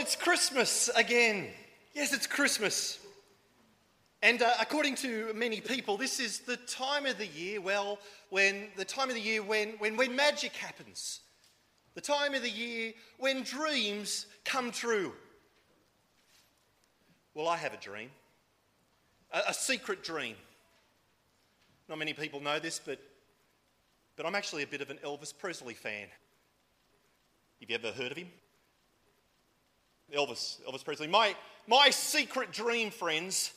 it's Christmas again. Yes, it's Christmas. And uh, according to many people, this is the time of the year, well, when the time of the year when, when, when magic happens. The time of the year when dreams come true. Well, I have a dream, a, a secret dream. Not many people know this, but, but I'm actually a bit of an Elvis Presley fan. Have you ever heard of him? Elvis, Elvis Presley. My, my secret dream, friends,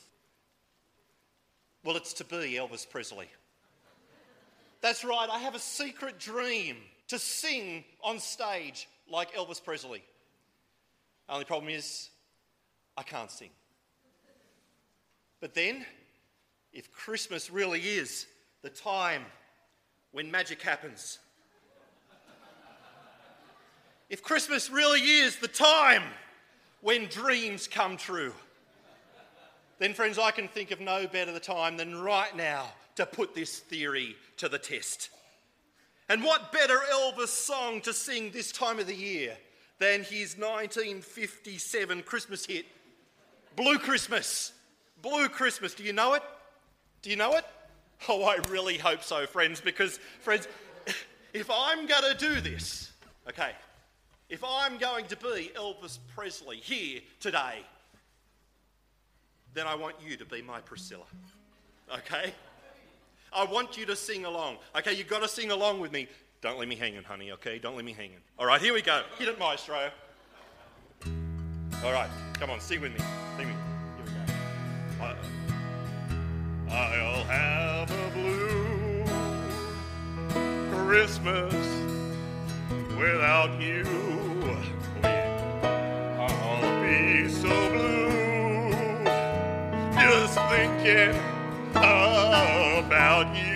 well, it's to be Elvis Presley. That's right, I have a secret dream to sing on stage like Elvis Presley. Only problem is, I can't sing. But then, if Christmas really is the time when magic happens, if Christmas really is the time when dreams come true, then, friends, I can think of no better time than right now to put this theory to the test. And what better Elvis song to sing this time of the year than his 1957 Christmas hit, Blue Christmas? Blue Christmas. Do you know it? Do you know it? Oh, I really hope so, friends, because, friends, if I'm going to do this, okay, if I'm going to be Elvis Presley here today, then I want you to be my Priscilla. Okay? I want you to sing along. Okay, you've got to sing along with me. Don't leave me hanging, honey, okay? Don't leave me hanging. All right, here we go. Hit it, maestro. All right, come on, sing with me. Sing with me. Here we go. I'll have a blue Christmas without you. I'll be so blue just thinking about you.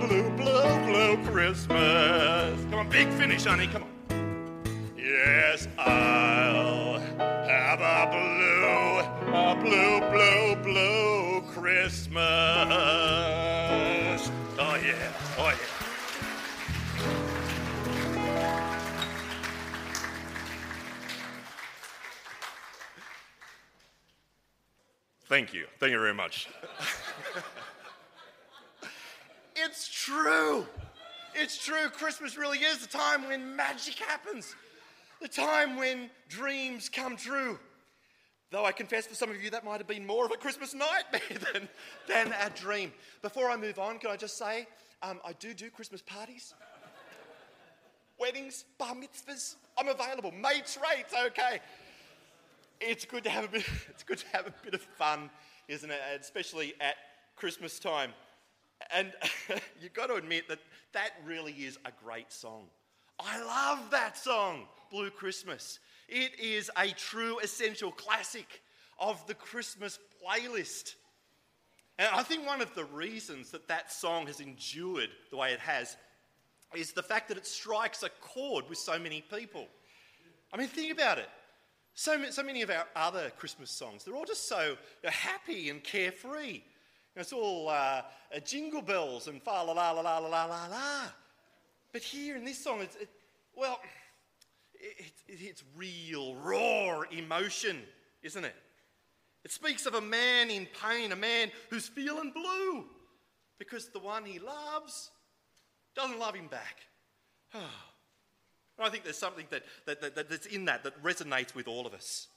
Blue, blue, blue, Christmas. Come on, big finish, honey. Come on. Yes, I'll have a blue, a blue, blue, blue Christmas. Oh yeah, oh yeah. Thank you. Thank you very much. it's true. It's true. Christmas really is the time when magic happens, the time when dreams come true. Though I confess for some of you that might have been more of a Christmas nightmare than, than a dream. Before I move on, can I just say um, I do do Christmas parties, weddings, bar mitzvahs. I'm available. Mates rates, okay it's good to have a bit, it's good to have a bit of fun, isn't it? Especially at Christmas time. And you've got to admit that that really is a great song. I love that song, Blue Christmas. It is a true essential classic of the Christmas playlist. And I think one of the reasons that that song has endured the way it has is the fact that it strikes a chord with so many people. I mean, think about it. So, so many of our other Christmas songs, they're all just so happy and carefree. It's all uh, uh, jingle bells and fa la la la la la la la. But here in this song, it's, it, well, it, it, it's real, raw emotion, isn't it? It speaks of a man in pain, a man who's feeling blue because the one he loves doesn't love him back. And I think there's something that, that, that, that's in that that resonates with all of us.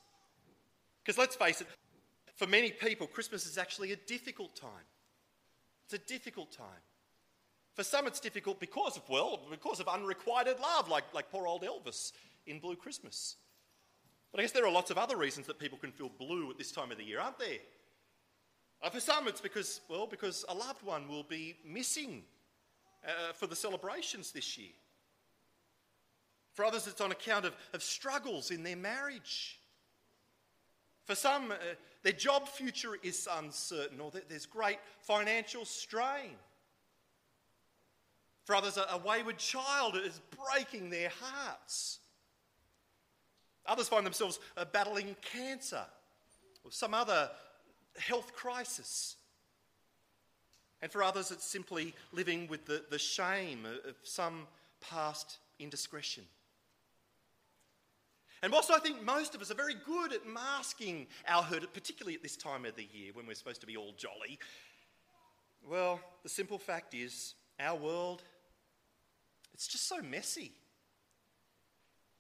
Because let's face it, for many people, Christmas is actually a difficult time. It's a difficult time. For some, it's difficult because of, well, because of unrequited love, like, like poor old Elvis in Blue Christmas. But I guess there are lots of other reasons that people can feel blue at this time of the year, aren't there? Uh, for some, it's because, well, because a loved one will be missing uh, for the celebrations this year. For others, it's on account of, of struggles in their marriage. For some, uh, their job future is uncertain or there's great financial strain. For others, a wayward child is breaking their hearts. Others find themselves uh, battling cancer or some other health crisis. And for others, it's simply living with the, the shame of some past indiscretion. And whilst I think most of us are very good at masking our hurt, particularly at this time of the year when we're supposed to be all jolly, well, the simple fact is our world, it's just so messy.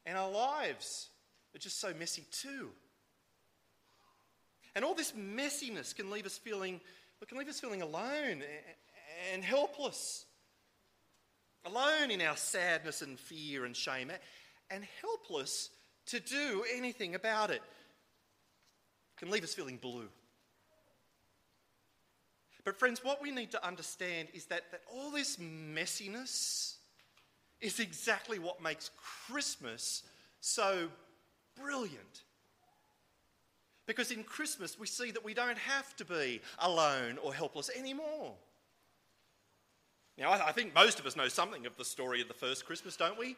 And our lives are just so messy too. And all this messiness can leave us feeling, can leave us feeling alone and helpless. Alone in our sadness and fear and shame, and helpless to do anything about it. Can leave us feeling blue. But, friends, what we need to understand is that, that all this messiness is exactly what makes Christmas so brilliant. Because in Christmas, we see that we don't have to be alone or helpless anymore. Now, I think most of us know something of the story of the first Christmas, don't we?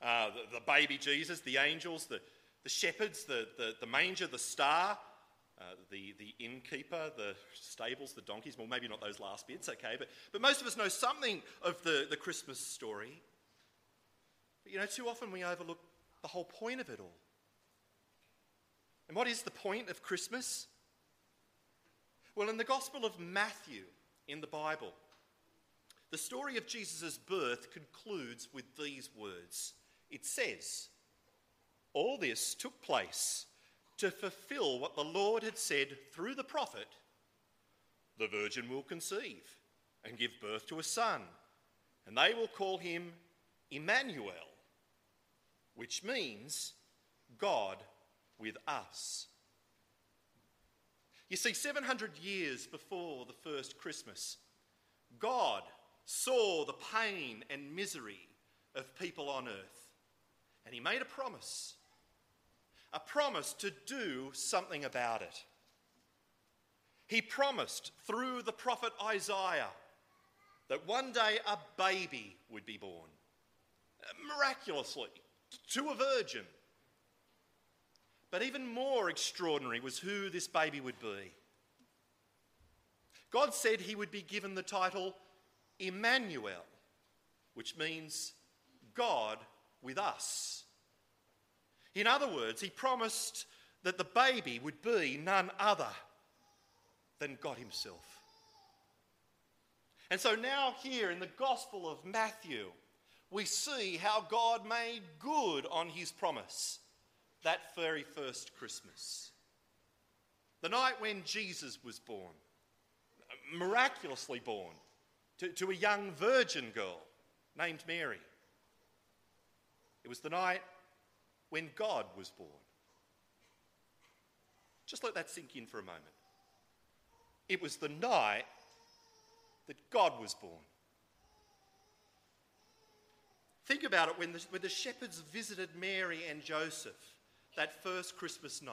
Uh, the, the, baby Jesus, the angels, the, the shepherds, the, the, the manger, the star, uh, the, the innkeeper, the stables, the donkeys. Well, maybe not those last bits, okay, but, but most of us know something of the, the Christmas story. But you know, too often we overlook the whole point of it all. And what is the point of Christmas? Well, in the Gospel of Matthew in the Bible, the story of Jesus' birth concludes with these words. It says, All this took place to fulfill what the Lord had said through the prophet The virgin will conceive and give birth to a son, and they will call him Emmanuel, which means God with us. You see, 700 years before the first Christmas, God saw the pain and misery of people on earth, and He made a promise a promise to do something about it. He promised through the prophet Isaiah that one day a baby would be born, miraculously, to a virgin. But even more extraordinary was who this baby would be. God said he would be given the title Emmanuel, which means God with us. In other words, he promised that the baby would be none other than God himself. And so now, here in the Gospel of Matthew, we see how God made good on his promise that very first Christmas. The night when Jesus was born, miraculously born to, to a young virgin girl named Mary. It was the night when God was born. Just let that sink in for a moment. It was the night that God was born. Think about it when the, when the shepherds visited Mary and Joseph that first Christmas night.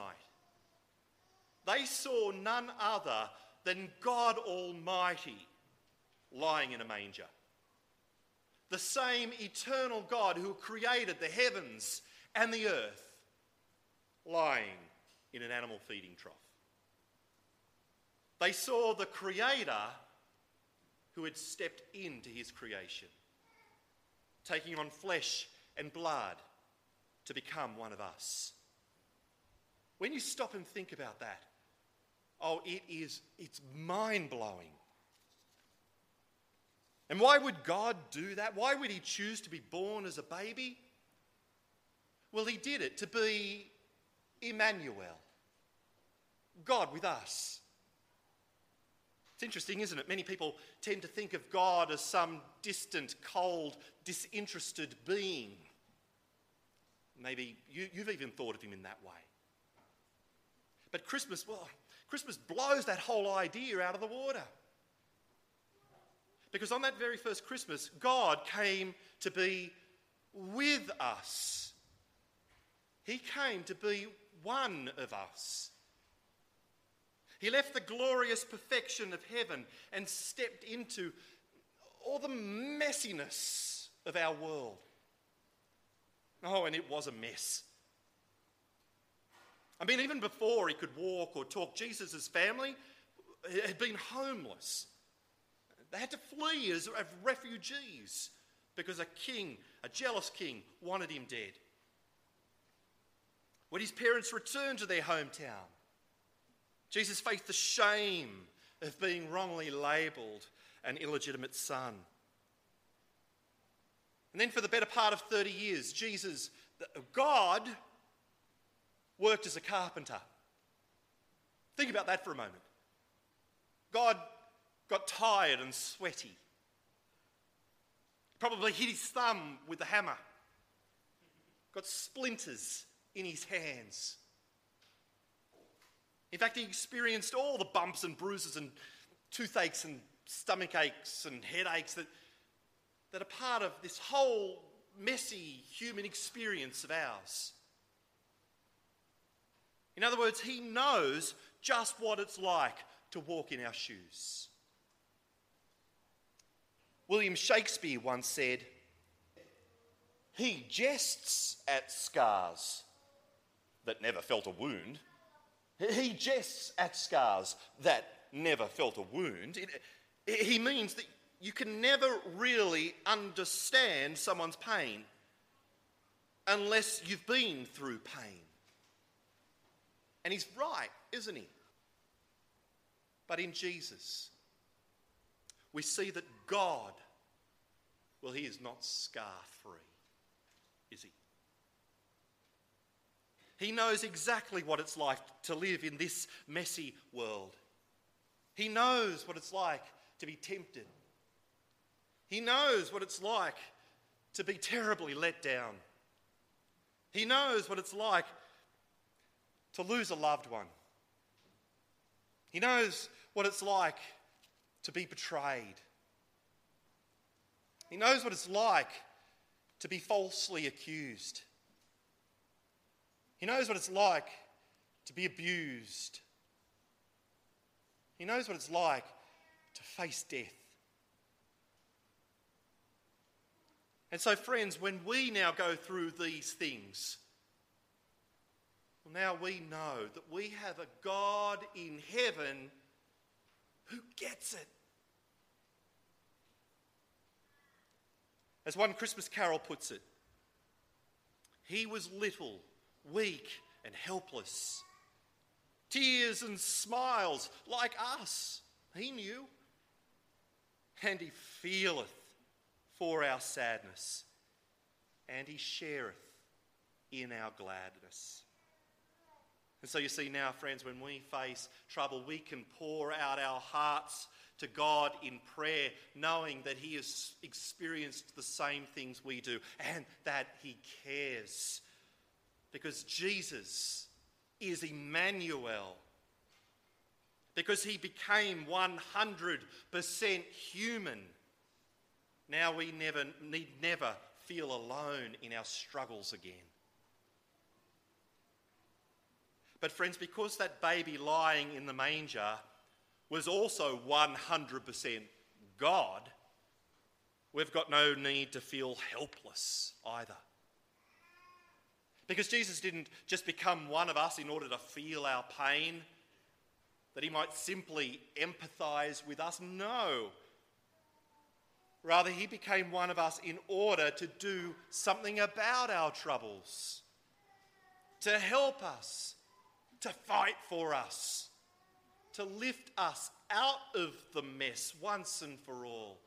They saw none other than God Almighty lying in a manger. The same eternal God who created the heavens and the earth lying in an animal feeding trough. They saw the Creator who had stepped into his creation, taking on flesh and blood to become one of us. When you stop and think about that, oh, it is, it's mind blowing. And why would God do that? Why would He choose to be born as a baby? Well, He did it to be Emmanuel, God with us. It's interesting, isn't it? Many people tend to think of God as some distant, cold, disinterested being. Maybe you, have even thought of him in that way. But Christmas, well, Christmas blows that whole idea out of the water. Because on that very first Christmas, God came to be with us. He came to be one of us. He left the glorious perfection of heaven and stepped into all the messiness of our world. Oh, and it was a mess. I mean, even before he could walk or talk, Jesus' family had been homeless. They had to flee as refugees because a king, a jealous king, wanted him dead. When his parents returned to their hometown, Jesus faced the shame of being wrongly labelled an illegitimate son. And then, for the better part of 30 years, Jesus, God, worked as a carpenter. Think about that for a moment. God got tired and sweaty. Probably hit his thumb with the hammer. Got splinters in his hands. In fact, he experienced all the bumps and bruises and toothaches and stomach aches and headaches that, that are part of this whole messy human experience of ours. In other words, he knows just what it's like to walk in our shoes. William Shakespeare once said, He jests at scars that never felt a wound. He jests at scars that never felt a wound. It, he means that you can never really understand someone's pain unless you've been through pain. And he's right, isn't he? But in Jesus, we see that God, well, he is not scar free, is he? He knows exactly what it's like to live in this messy world. He knows what it's like to be tempted. He knows what it's like to be terribly let down. He knows what it's like to lose a loved one. He knows what it's like to be betrayed. He knows what it's like to be falsely accused. He knows what it's like to be abused. He knows what it's like to face death. And so, friends, when we now go through these things, well, now we know that we have a God in heaven who gets it. As one Christmas carol puts it, he was little weak and helpless. Tears and smiles like us, he knew. And he feeleth for our sadness, and he shareth in our gladness. And so you see now, friends, when we face trouble, we can pour out our hearts to God in prayer, knowing that He has experienced the same things we do and that He cares because Jesus is Emmanuel. Because he became 100% human. Now we never need never feel alone in our struggles again. But, friends, because that baby lying in the manger was also 100% God, we've got no need to feel helpless either. Because Jesus didn't just become one of us in order to feel our pain, that he might simply empathize with us. No. Rather, he became one of us in order to do something about our troubles, to help us, to fight for us, to lift us out of the mess once and for all.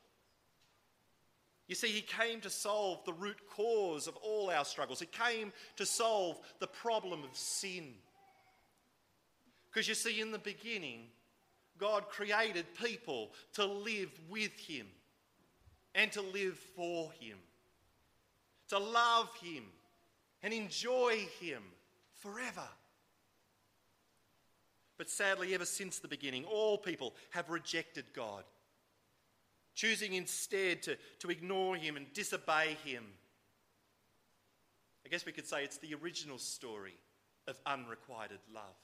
You see, he came to solve the root cause of all our struggles. He came to solve the problem of sin. Because you see, in the beginning, God created people to live with him and to live for him, to love him and enjoy him forever. But sadly, ever since the beginning, all people have rejected God choosing instead to, to ignore him and disobey him. I guess we could say it's the original story of unrequited love.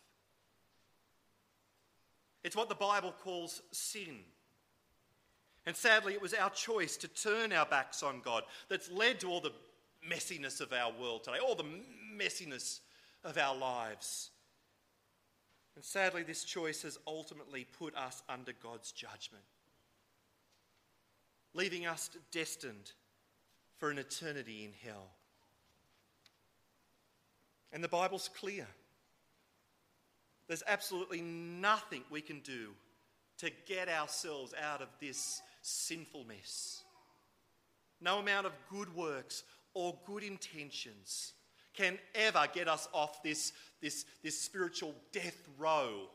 It's what the Bible calls sin. And sadly, it was our choice to turn our backs on God that's led to all the messiness of our world today, all the messiness of our lives. And sadly, this choice has ultimately put us under God's judgment, leaving us destined for an eternity in hell. And the Bible's clear. There's absolutely nothing we can do to get ourselves out of this sinful mess. No amount of good works or good intentions can ever get us off this, this, this spiritual death row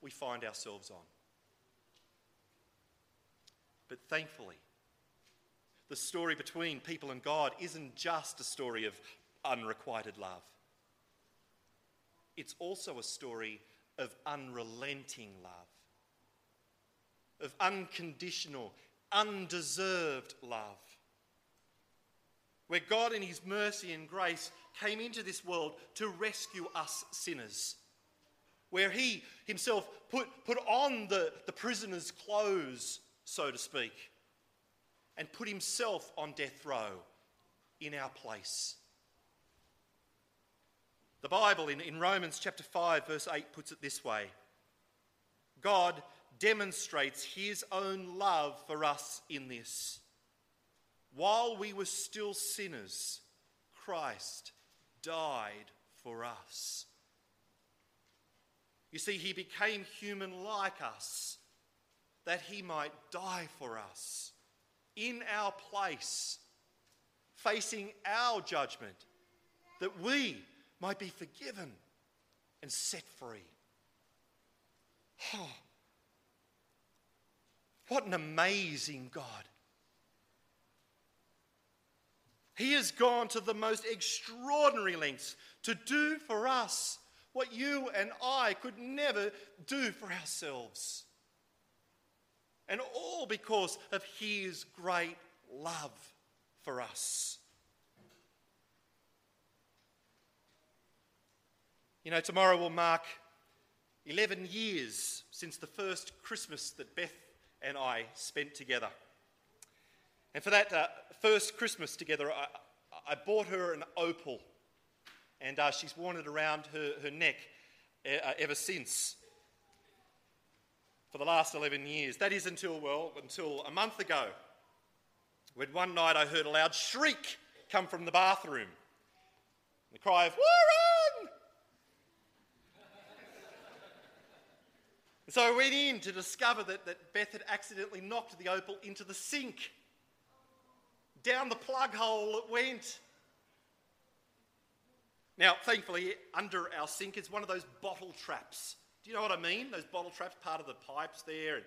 we find ourselves on. But thankfully, the story between people and God isn't just a story of unrequited love, it's also a story of unrelenting love of unconditional, undeserved love. Where God, in His mercy and grace, came into this world to rescue us sinners. Where He Himself put, put on the, the prisoner's clothes, so to speak, and put Himself on death row in our place. The Bible in, in Romans chapter 5, verse 8, puts it this way God demonstrates his own love for us in this. While we were still sinners, Christ died for us. You see, he became human like us that he might die for us in our place, facing our judgment, that we might be forgiven and set free. Oh, what an amazing God. He has gone to the most extraordinary lengths to do for us what you and I could never do for ourselves. And all because of His great love for us. You know, tomorrow will mark 11 years since the first Christmas that Beth and I spent together. And for that uh, first Christmas together, I, I, bought her an opal, and uh, she's worn it around her, her neck uh, ever since. For the last 11 years. That is until, well, until a month ago, when one night I heard a loud shriek come from the bathroom. The cry of, Warren! so I went in to discover that, that Beth had accidentally knocked the opal into the sink. Down the plug hole it went. Now, thankfully, under our sink is one of those bottle traps. Do you know what I mean? Those bottle traps, part of the pipes there. And,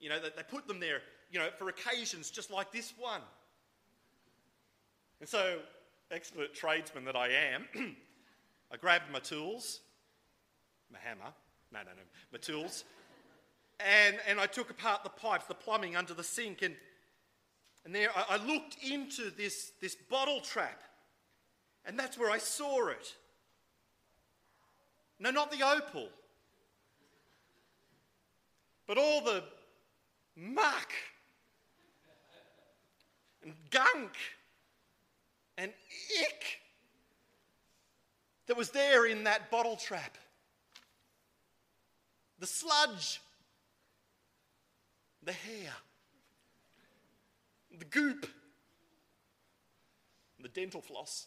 you know, they, they put them there, you know, for occasions just like this one. And so, expert tradesman that I am, I grabbed my tools, my hammer, no, no, no, my tools. And, and I took apart the pipes, the plumbing under the sink, and, and there I, looked into this, this bottle trap, and that's where I saw it. No, not the opal, but all the muck and gunk and ick that was there in that bottle trap the sludge, the hair, the goop, the dental floss,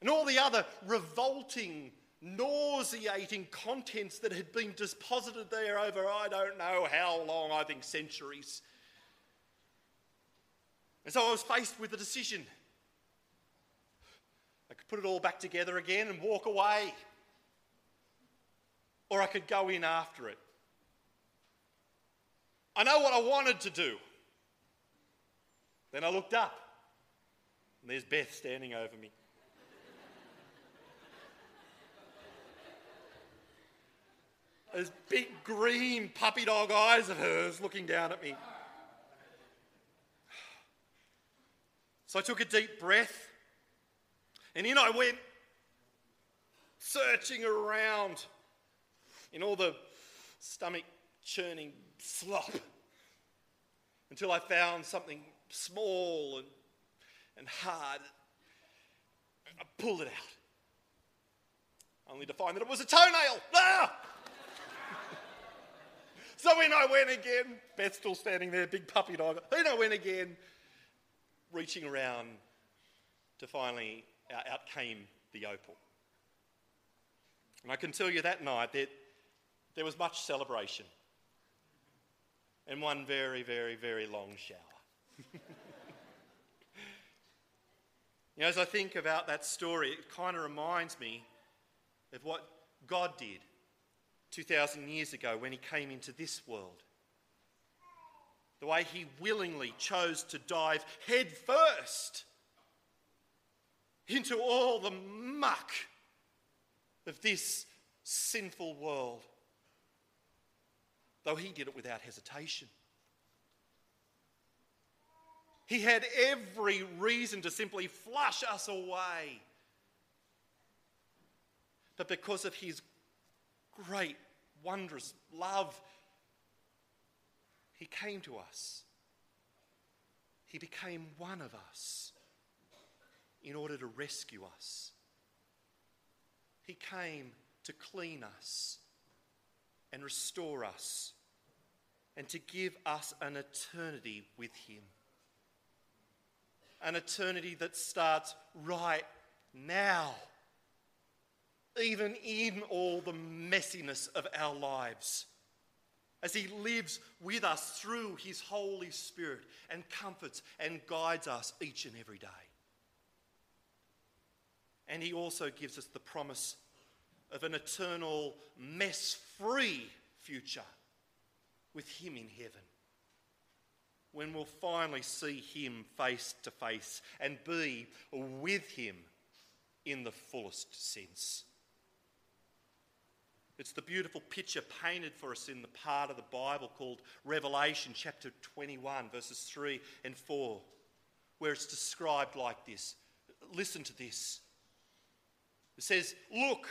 and all the other revolting, nauseating contents that had been deposited there over I don't know how long, I think centuries. And so I was faced with a decision. I could put it all back together again and walk away or I could go in after it. I know what I wanted to do. Then I looked up, and there's Beth standing over me. Those big green puppy dog eyes of hers looking down at me. So I took a deep breath, and in I went, searching around in all the stomach churning slop until I found something small and, and hard. I pulled it out, only to find that it was a toenail. Ah! so in I went again. Beth's still standing there, big puppy dog. In I went again, reaching around to finally, out, out came the opal. And I can tell you that night that there was much celebration and one very, very, very long shower. you know, as I think about that story, it kind of reminds me of what God did 2,000 years ago when He came into this world. The way He willingly chose to dive headfirst into all the muck of this sinful world though he did it without hesitation. He had every reason to simply flush us away. But because of his great, wondrous love, he came to us. He became one of us in order to rescue us. He came to clean us and restore us and to give us an eternity with Him. An eternity that starts right now, even in all the messiness of our lives, as He lives with us through His Holy Spirit and comforts and guides us each and every day. And He also gives us the promise of an eternal, mess free future with Him in heaven. When we'll finally see Him face to face and be with Him in the fullest sense. It's the beautiful picture painted for us in the part of the Bible called Revelation, chapter 21, verses 3 and 4, where it's described like this. Listen to this. It says, Look,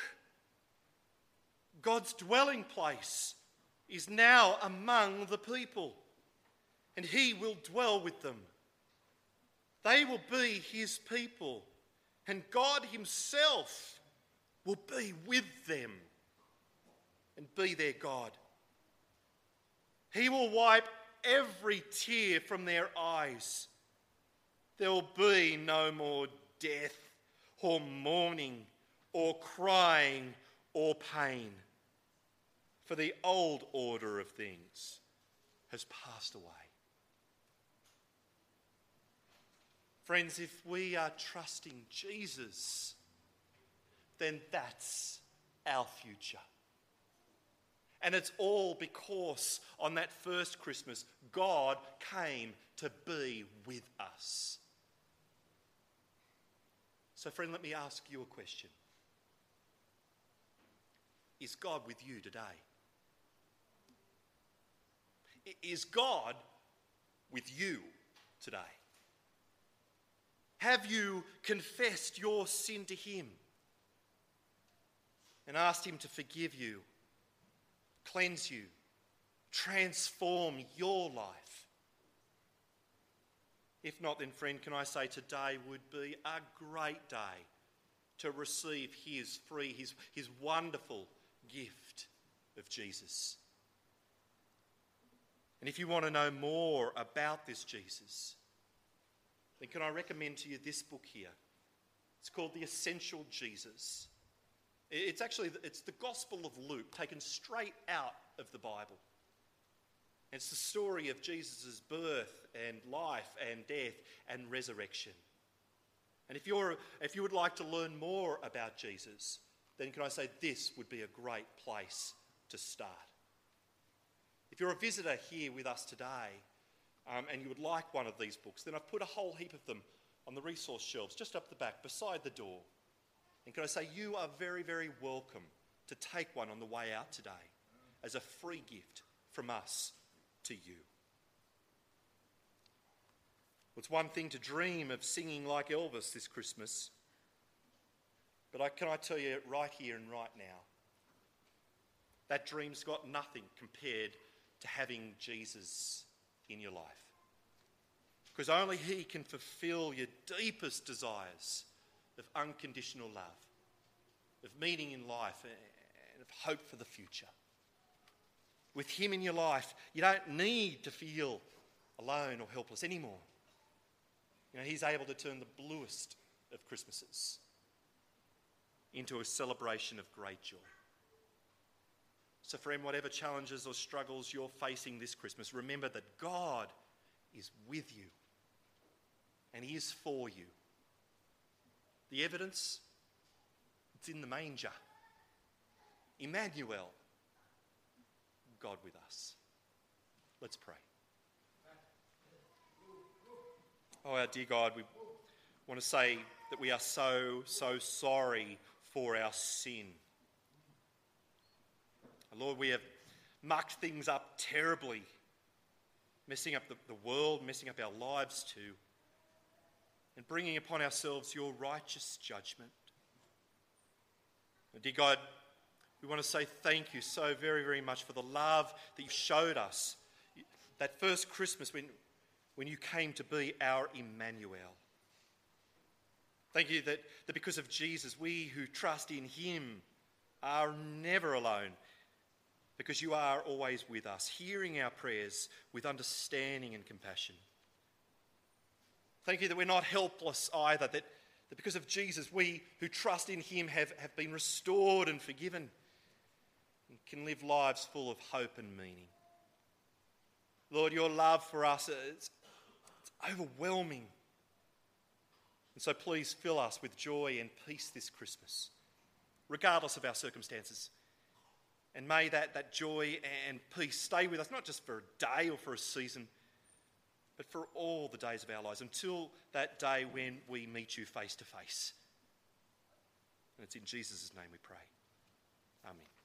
God's dwelling place is now among the people, and he will dwell with them. They will be his people, and God himself will be with them and be their God. He will wipe every tear from their eyes. There will be no more death, or mourning, or crying, or pain for the old order of things has passed away. Friends, if we are trusting Jesus, then that's our future. And it's all because on that first Christmas, God came to be with us. So, friend, let me ask you a question Is God with you today? Is God with you today? Have you confessed your sin to Him and asked Him to forgive you, cleanse you, transform your life? If not, then, friend, can I say today would be a great day to receive His free, His, his wonderful gift of Jesus. And if you want to know more about this Jesus, then can I recommend to you this book here? It's called The Essential Jesus. It's actually it's the Gospel of Luke taken straight out of the Bible. It's the story of Jesus' birth and life and death and resurrection. And if, you're, if you would like to learn more about Jesus, then can I say this would be a great place to start. If you're a visitor here with us today um, and you would like one of these books, then I've put a whole heap of them on the resource shelves just up the back beside the door. And can I say, you are very, very welcome to take one on the way out today as a free gift from us to you. It's one thing to dream of singing like Elvis this Christmas, but I, can I tell you right here and right now, that dream's got nothing compared to having Jesus in your life. Because only He can fulfill your deepest desires of unconditional love, of meaning in life, and of hope for the future. With Him in your life, you don't need to feel alone or helpless anymore. You know, He's able to turn the bluest of Christmases into a celebration of great joy. So, friend, whatever challenges or struggles you're facing this Christmas, remember that God is with you and He is for you. The evidence, it's in the manger. Emmanuel, God with us. Let's pray. Oh, our dear God, we want to say that we are so, so sorry for our sin. Lord, we have mucked things up terribly, messing up the, the world, messing up our lives too, and bringing upon ourselves your righteous judgment. And dear God, we want to say thank you so very, very much for the love that you showed us that first Christmas when, when you came to be our Emmanuel. Thank you that, that because of Jesus, we who trust in him are never alone because you are always with us, hearing our prayers with understanding and compassion. Thank you that we're not helpless either, that, that because of Jesus, we who trust in him have, have been restored and forgiven and can live lives full of hope and meaning. Lord, your love for us is overwhelming. And so please fill us with joy and peace this Christmas, regardless of our circumstances. And may that, that joy and peace stay with us, not just for a day or for a season, but for all the days of our lives, until that day when we meet you face to face. And it's in Jesus' name we pray. Amen.